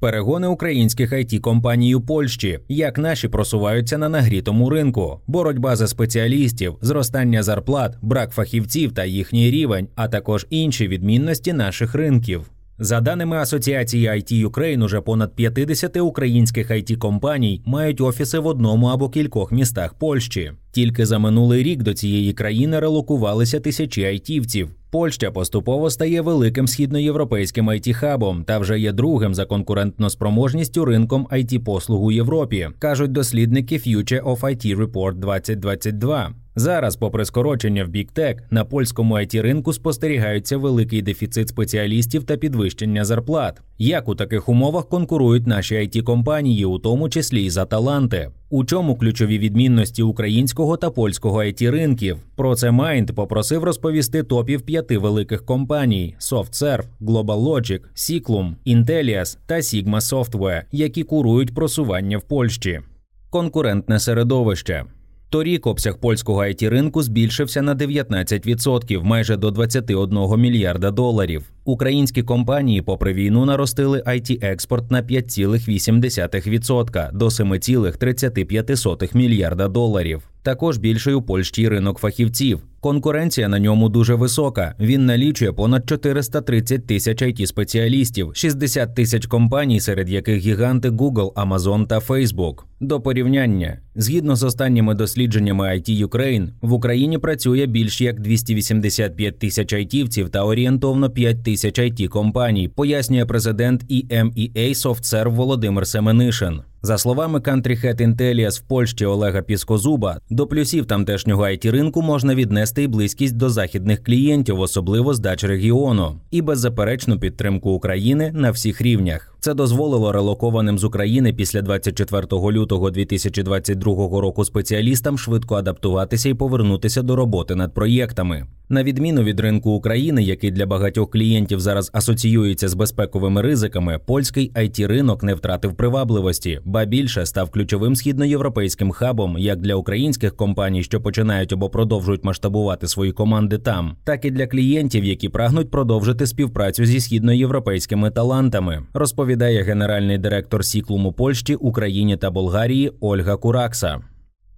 Перегони українських it компаній у Польщі, як наші просуваються на нагрітому ринку, боротьба за спеціалістів, зростання зарплат, брак фахівців та їхній рівень, а також інші відмінності наших ринків. За даними Асоціації IT Ukraine, уже понад 50 українських it компаній мають офіси в одному або кількох містах Польщі. Тільки за минулий рік до цієї країни релокувалися тисячі айтівців. Польща поступово стає великим східноєвропейським it хабом та вже є другим за конкурентноспроможністю ринком it послуг у Європі, кажуть дослідники Future of IT Report 2022. Зараз, попри скорочення в біктек, на польському it ринку спостерігається великий дефіцит спеціалістів та підвищення зарплат. Як у таких умовах конкурують наші it компанії, у тому числі й за таланти? У чому ключові відмінності українського та польського it ринків? Про це Mind попросив розповісти топів п'яти великих компаній: SoftServe, GlobalLogic, Ciclum, Intellias та Sigma Software, які курують просування в Польщі. Конкурентне середовище. Торік обсяг польського it ринку збільшився на 19%, майже до 21 мільярда доларів. Українські компанії, попри війну, наростили it експорт на 5,8% до 7,35 мільярда доларів. Також більший у Польщі ринок фахівців. Конкуренція на ньому дуже висока. Він налічує понад 430 тисяч it спеціалістів, 60 тисяч компаній, серед яких гіганти Google, Amazon та Facebook. До порівняння, згідно з останніми дослідженнями IT Ukraine, в Україні працює більш як 285 тисяч айтівців та орієнтовно 5 тисяч it компаній, пояснює президент EMEA SoftServe Володимир Семенишин. За словами Country Head Intellias в Польщі Олега Піскозуба, до плюсів тамтешнього it ринку можна віднести й близькість до західних клієнтів, особливо з дач регіону, і беззаперечну підтримку України на всіх рівнях. Це дозволило релокованим з України після 24 лютого 2022 року спеціалістам швидко адаптуватися і повернутися до роботи над проєктами. На відміну від ринку України, який для багатьох клієнтів зараз асоціюється з безпековими ризиками, польський it ринок не втратив привабливості, ба більше став ключовим східноєвропейським хабом як для українських компаній, що починають або продовжують масштабувати свої команди там, так і для клієнтів, які прагнуть продовжити співпрацю зі східноєвропейськими талантами. Розповідає генеральний директор Сіклуму Польщі, Україні та Болгарії Ольга Куракса.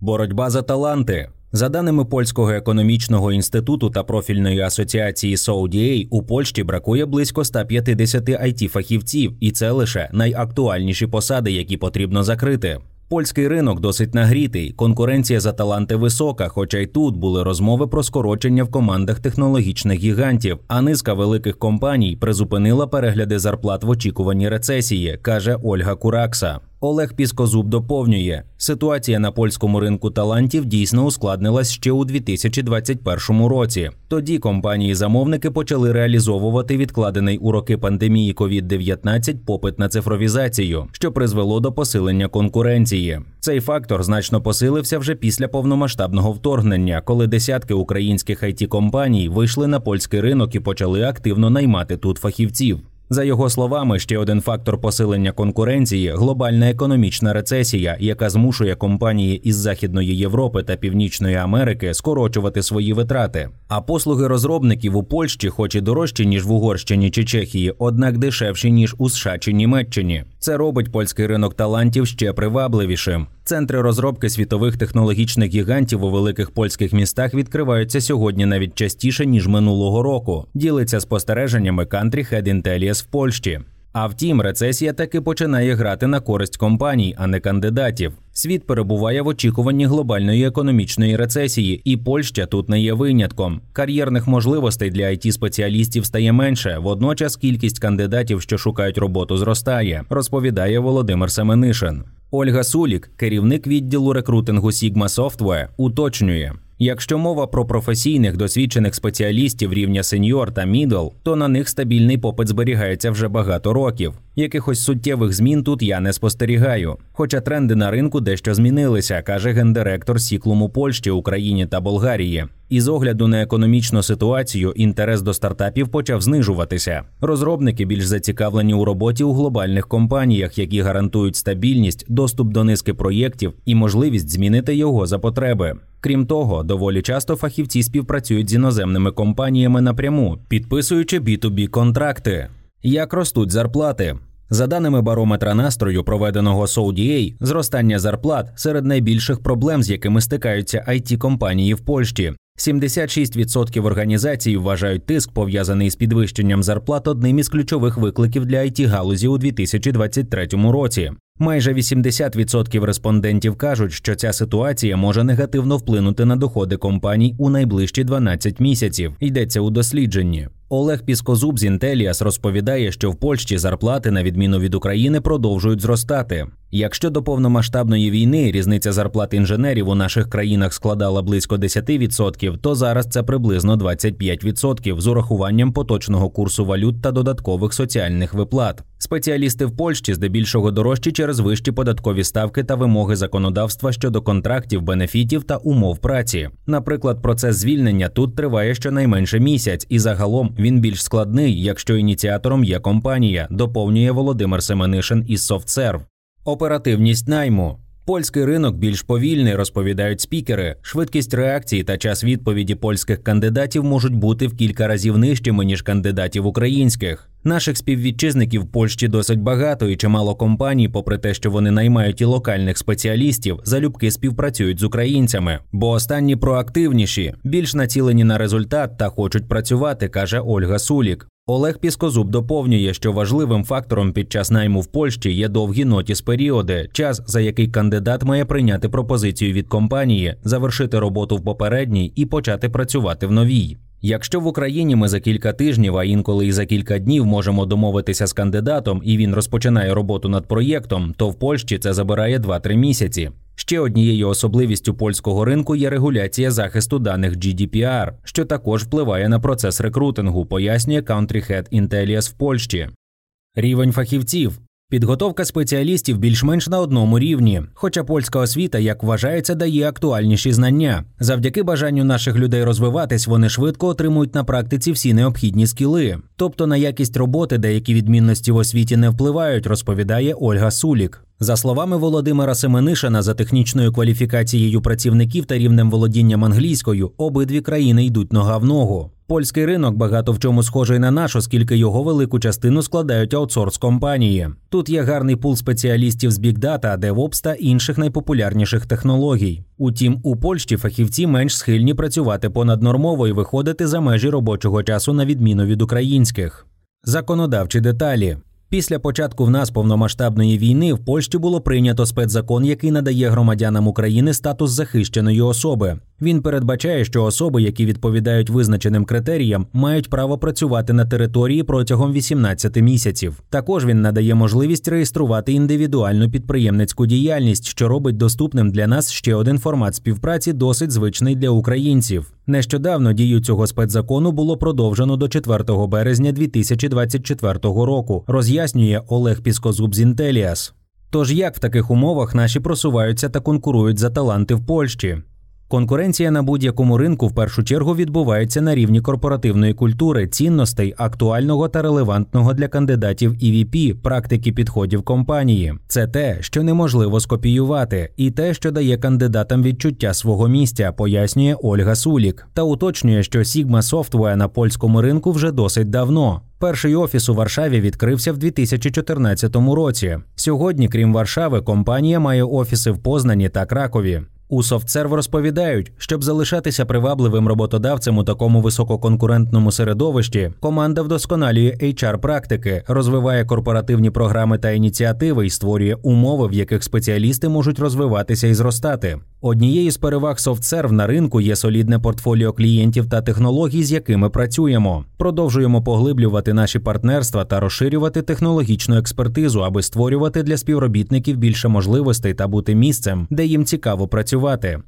Боротьба за таланти. За даними польського економічного інституту та профільної асоціації SODA, у Польщі бракує близько 150 it фахівців, і це лише найактуальніші посади, які потрібно закрити. Польський ринок досить нагрітий, конкуренція за таланти висока, хоча й тут були розмови про скорочення в командах технологічних гігантів. А низка великих компаній призупинила перегляди зарплат в очікуванні рецесії, каже Ольга Куракса. Олег Піскозуб доповнює, ситуація на польському ринку талантів дійсно ускладнилась ще у 2021 році. Тоді компанії-замовники почали реалізовувати відкладений у роки пандемії COVID-19 попит на цифровізацію, що призвело до посилення конкуренції. Цей фактор значно посилився вже після повномасштабного вторгнення, коли десятки українських it компаній вийшли на польський ринок і почали активно наймати тут фахівців. За його словами, ще один фактор посилення конкуренції глобальна економічна рецесія, яка змушує компанії із Західної Європи та Північної Америки скорочувати свої витрати. А послуги розробників у Польщі, хоч і дорожчі ніж в Угорщині чи Чехії, однак дешевші ніж у США чи Німеччині. Це робить польський ринок талантів ще привабливішим. Центри розробки світових технологічних гігантів у великих польських містах відкриваються сьогодні навіть частіше ніж минулого року. Ділиться спостереженнями Country Head Intellias в Польщі. А втім, рецесія таки починає грати на користь компаній, а не кандидатів. Світ перебуває в очікуванні глобальної економічної рецесії, і Польща тут не є винятком. Кар'єрних можливостей для it спеціалістів стає менше. Водночас кількість кандидатів, що шукають роботу, зростає, розповідає Володимир Семенишин. Ольга Сулік, керівник відділу рекрутингу Sigma Software, уточнює. Якщо мова про професійних досвідчених спеціалістів рівня сеньор та мідл, то на них стабільний попит зберігається вже багато років. Якихось суттєвих змін тут я не спостерігаю. Хоча тренди на ринку дещо змінилися, каже гендиректор Сіклуму Польщі, Україні та Болгарії. І з огляду на економічну ситуацію інтерес до стартапів почав знижуватися. Розробники більш зацікавлені у роботі у глобальних компаніях, які гарантують стабільність, доступ до низки проєктів і можливість змінити його за потреби. Крім того, доволі часто фахівці співпрацюють з іноземними компаніями напряму, підписуючи B2B контракти. Як ростуть зарплати? За даними барометра настрою, проведеного SODA, зростання зарплат серед найбільших проблем, з якими стикаються it компанії в Польщі. 76% організацій вважають тиск, пов'язаний з підвищенням зарплат, одним із ключових викликів для it галузі у 2023 році. Майже 80% респондентів кажуть, що ця ситуація може негативно вплинути на доходи компаній у найближчі 12 місяців. Йдеться у дослідженні. Олег Піскозуб з Інтеліас розповідає, що в Польщі зарплати, на відміну від України, продовжують зростати. Якщо до повномасштабної війни різниця зарплат інженерів у наших країнах складала близько 10%, то зараз це приблизно 25% з урахуванням поточного курсу валют та додаткових соціальних виплат. Спеціалісти в Польщі здебільшого дорожчі через вищі податкові ставки та вимоги законодавства щодо контрактів, бенефітів та умов праці. Наприклад, процес звільнення тут триває щонайменше місяць, і загалом він більш складний, якщо ініціатором є компанія, доповнює Володимир Семенишин із SoftServe. Оперативність найму. Польський ринок більш повільний, розповідають спікери. Швидкість реакції та час відповіді польських кандидатів можуть бути в кілька разів нижчими ніж кандидатів українських. Наших співвітчизників в Польщі досить багато, і чимало компаній, попри те, що вони наймають і локальних спеціалістів, залюбки співпрацюють з українцями, бо останні проактивніші, більш націлені на результат та хочуть працювати, каже Ольга Сулік. Олег Піскозуб доповнює, що важливим фактором під час найму в Польщі є довгі нотіс періоди, час за який кандидат має прийняти пропозицію від компанії, завершити роботу в попередній і почати працювати в новій. Якщо в Україні ми за кілька тижнів, а інколи і за кілька днів можемо домовитися з кандидатом, і він розпочинає роботу над проєктом, то в Польщі це забирає 2-3 місяці. Ще однією особливістю польського ринку є регуляція захисту даних GDPR, що також впливає на процес рекрутингу, пояснює Country Head Intellias в Польщі. Рівень фахівців Підготовка спеціалістів більш-менш на одному рівні, хоча польська освіта, як вважається, дає актуальніші знання. Завдяки бажанню наших людей розвиватись, вони швидко отримують на практиці всі необхідні скіли. Тобто на якість роботи деякі відмінності в освіті не впливають, розповідає Ольга Сулік. За словами Володимира Семенишина, за технічною кваліфікацією працівників та рівнем володінням англійською, обидві країни йдуть нога в ногу. Польський ринок багато в чому схожий на наш, оскільки його велику частину складають аутсорс компанії. Тут є гарний пул спеціалістів з бікдата, DevOps та інших найпопулярніших технологій. Утім, у Польщі фахівці менш схильні працювати понаднормово і виходити за межі робочого часу на відміну від українських. Законодавчі деталі Після початку в нас повномасштабної війни в Польщі було прийнято спецзакон, який надає громадянам України статус захищеної особи. Він передбачає, що особи, які відповідають визначеним критеріям, мають право працювати на території протягом 18 місяців. Також він надає можливість реєструвати індивідуальну підприємницьку діяльність, що робить доступним для нас ще один формат співпраці, досить звичний для українців. Нещодавно дію цього спецзакону було продовжено до 4 березня 2024 року. Роз'яснює Олег Піскозуб з Інтеліас. Тож як в таких умовах наші просуваються та конкурують за таланти в Польщі? Конкуренція на будь-якому ринку в першу чергу відбувається на рівні корпоративної культури, цінностей, актуального та релевантного для кандидатів EVP, практики підходів компанії. Це те, що неможливо скопіювати, і те, що дає кандидатам відчуття свого місця, пояснює Ольга Сулік, та уточнює, що Sigma Software на польському ринку вже досить давно. Перший офіс у Варшаві відкрився в 2014 році. Сьогодні, крім Варшави, компанія має офіси в Познані та Кракові. У SoftServe розповідають, щоб залишатися привабливим роботодавцем у такому висококонкурентному середовищі, команда вдосконалює hr практики, розвиває корпоративні програми та ініціативи і створює умови, в яких спеціалісти можуть розвиватися і зростати. Однією з переваг SoftServe на ринку є солідне портфоліо клієнтів та технологій, з якими працюємо. Продовжуємо поглиблювати наші партнерства та розширювати технологічну експертизу, аби створювати для співробітників більше можливостей та бути місцем, де їм цікаво працювати.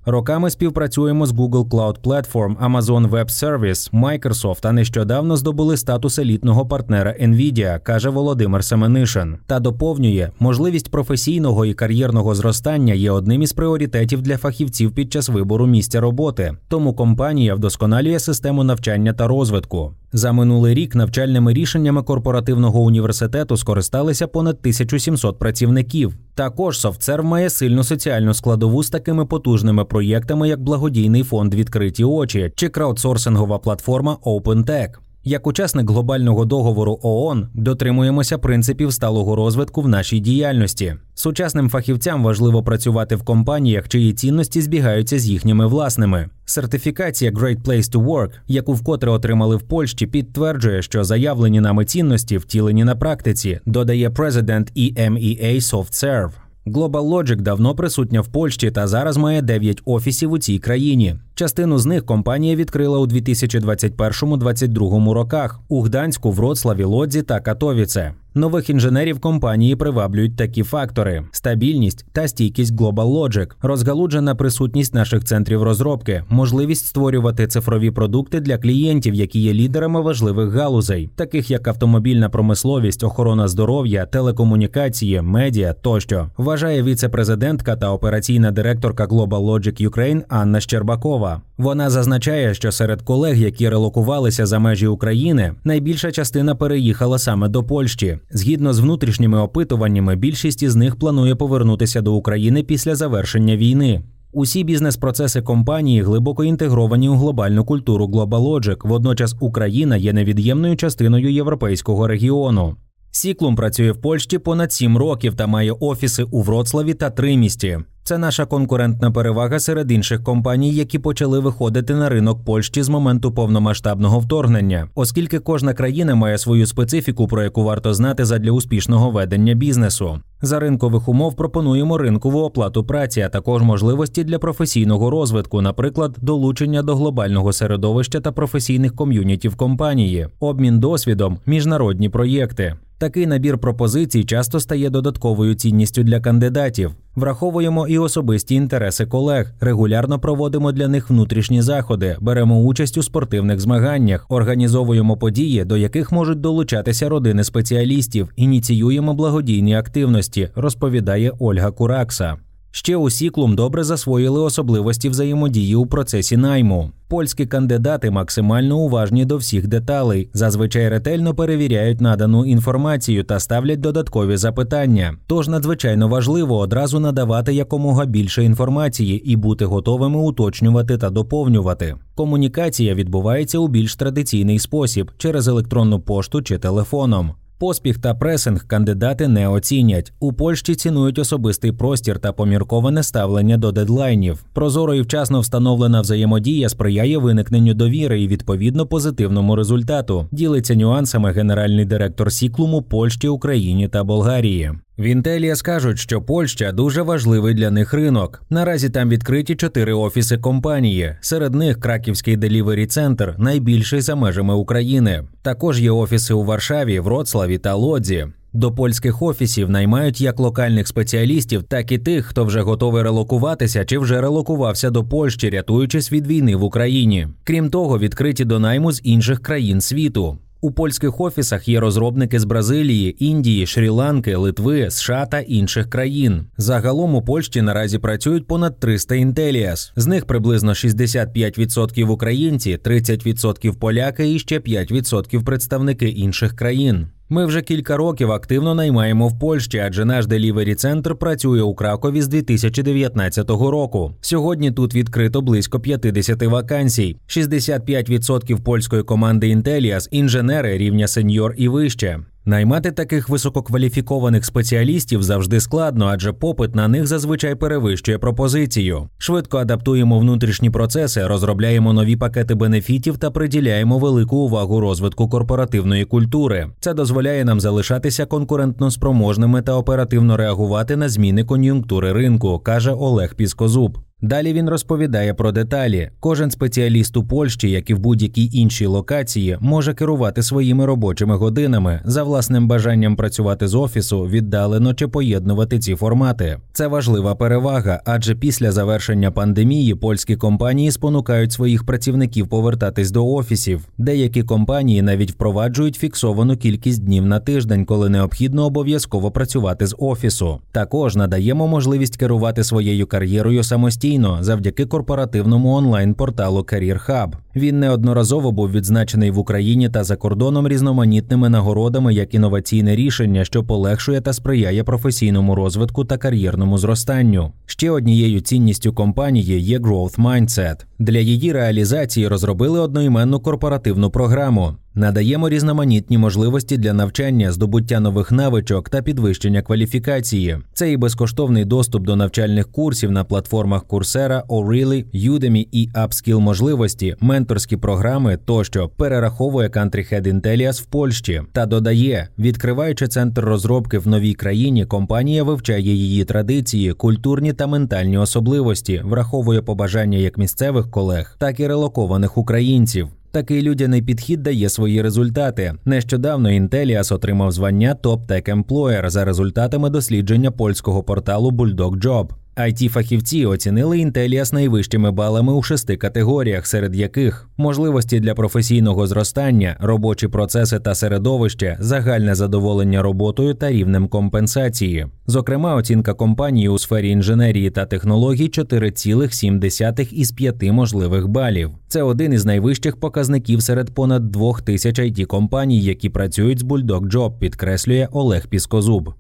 Роками співпрацюємо з Google Cloud Platform, Amazon Web Service, Microsoft, а нещодавно здобули статус елітного партнера Nvidia, каже Володимир Семенишин. Та доповнює можливість професійного і кар'єрного зростання є одним із пріоритетів для фахівців під час вибору місця роботи. Тому компанія вдосконалює систему навчання та розвитку. За минулий рік навчальними рішеннями корпоративного університету скористалися понад 1700 працівників. Також Софтсерв має сильну соціальну складову з такими потужними проєктами, як благодійний фонд Відкриті очі чи краудсорсингова платформа OpenTech. Як учасник глобального договору ООН дотримуємося принципів сталого розвитку в нашій діяльності. Сучасним фахівцям важливо працювати в компаніях, чиї цінності збігаються з їхніми власними. Сертифікація Great Place to Work, яку вкотре отримали в Польщі, підтверджує, що заявлені нами цінності втілені на практиці, додає президент EMEA SoftServe. Global Logic давно присутня в Польщі та зараз має 9 офісів у цій країні. Частину з них компанія відкрила у 2021-2022 роках у Гданську, Вроцлаві, Лодзі та Катовіце. Нових інженерів компанії приваблюють такі фактори: стабільність та стійкість Global Logic, розгалуджена присутність наших центрів розробки, можливість створювати цифрові продукти для клієнтів, які є лідерами важливих галузей, таких як автомобільна промисловість, охорона здоров'я, телекомунікації, медіа тощо, вважає віце-президентка та операційна директорка Global Logic Ukraine Анна Щербакова. Вона зазначає, що серед колег, які релокувалися за межі України, найбільша частина переїхала саме до Польщі. Згідно з внутрішніми опитуваннями, більшість із них планує повернутися до України після завершення війни. Усі бізнес-процеси компанії глибоко інтегровані у глобальну культуру GlobalLogic, Водночас Україна є невід'ємною частиною європейського регіону. Сіклум працює в Польщі понад сім років та має офіси у Вроцлаві та Тримісті. Це наша конкурентна перевага серед інших компаній, які почали виходити на ринок Польщі з моменту повномасштабного вторгнення, оскільки кожна країна має свою специфіку, про яку варто знати задля успішного ведення бізнесу. За ринкових умов пропонуємо ринкову оплату праці, а також можливості для професійного розвитку, наприклад, долучення до глобального середовища та професійних ком'юніті в компанії, обмін досвідом, міжнародні проєкти. Такий набір пропозицій часто стає додатковою цінністю для кандидатів. Враховуємо і особисті інтереси колег, регулярно проводимо для них внутрішні заходи, беремо участь у спортивних змаганнях, організовуємо події, до яких можуть долучатися родини спеціалістів, ініціюємо благодійні активності, розповідає Ольга Куракса. Ще у Сіклум добре засвоїли особливості взаємодії у процесі найму. Польські кандидати максимально уважні до всіх деталей, зазвичай ретельно перевіряють надану інформацію та ставлять додаткові запитання. Тож надзвичайно важливо одразу надавати якомога більше інформації і бути готовими уточнювати та доповнювати. Комунікація відбувається у більш традиційний спосіб через електронну пошту чи телефоном. Поспіх та пресинг кандидати не оцінять. У Польщі цінують особистий простір та помірковане ставлення до дедлайнів. Прозоро і вчасно встановлена взаємодія сприяє виникненню довіри і відповідно позитивному результату. Ділиться нюансами генеральний директор Сіклуму Польщі, Україні та Болгарії. В Інтелія скажуть, що Польща дуже важливий для них ринок. Наразі там відкриті чотири офіси компанії. Серед них Краківський делівері центр найбільший за межами України. Також є офіси у Варшаві, Вроцлаві та Лодзі. До польських офісів наймають як локальних спеціалістів, так і тих, хто вже готовий релокуватися чи вже релокувався до Польщі, рятуючись від війни в Україні. Крім того, відкриті до найму з інших країн світу. У польських офісах є розробники з Бразилії, Індії, Шрі-Ланки, Литви, США та інших країн. Загалом у Польщі наразі працюють понад 300 інтеліас. З них приблизно 65% українці, 30% поляки і ще 5% представники інших країн. Ми вже кілька років активно наймаємо в Польщі, адже наш делівері центр працює у Кракові з 2019 року. Сьогодні тут відкрито близько 50 вакансій. 65% польської команди Інтеліас інженери рівня сеньор і вище. Наймати таких висококваліфікованих спеціалістів завжди складно, адже попит на них зазвичай перевищує пропозицію. Швидко адаптуємо внутрішні процеси, розробляємо нові пакети бенефітів та приділяємо велику увагу розвитку корпоративної культури. Це дозволяє нам залишатися конкурентно спроможними та оперативно реагувати на зміни кон'юнктури ринку, каже Олег Піскозуб. Далі він розповідає про деталі. Кожен спеціаліст у Польщі, як і в будь-якій іншій локації, може керувати своїми робочими годинами за власним бажанням працювати з офісу, віддалено чи поєднувати ці формати. Це важлива перевага, адже після завершення пандемії польські компанії спонукають своїх працівників повертатись до офісів. Деякі компанії навіть впроваджують фіксовану кількість днів на тиждень, коли необхідно обов'язково працювати з офісу. Також надаємо можливість керувати своєю кар'єрою самостійно самостійно завдяки корпоративному онлайн-порталу Career Hub. Він неодноразово був відзначений в Україні та за кордоном різноманітними нагородами як інноваційне рішення, що полегшує та сприяє професійному розвитку та кар'єрному зростанню. Ще однією цінністю компанії є Growth Mindset. Для її реалізації розробили одноіменну корпоративну програму. Надаємо різноманітні можливості для навчання, здобуття нових навичок та підвищення кваліфікації. Це і безкоштовний доступ до навчальних курсів на платформах Coursera, O'Reilly, Udemy і Upskill можливості, менторські програми тощо перераховує Country Head Intellias в Польщі та додає, відкриваючи центр розробки в новій країні, компанія вивчає її традиції, культурні та ментальні особливості, враховує побажання як місцевих колег, так і релокованих українців. Такий людяний підхід дає свої результати. Нещодавно Intellias отримав звання Top Tech Employer за результатами дослідження польського порталу Bulldog Job it фахівці оцінили Intellias найвищими балами у шести категоріях, серед яких можливості для професійного зростання, робочі процеси та середовище, загальне задоволення роботою та рівнем компенсації. Зокрема, оцінка компанії у сфері інженерії та технологій 4,7 із 5 можливих балів. Це один із найвищих показників серед понад двох тисяч it компаній, які працюють з Bulldog Job, підкреслює Олег Піскозуб.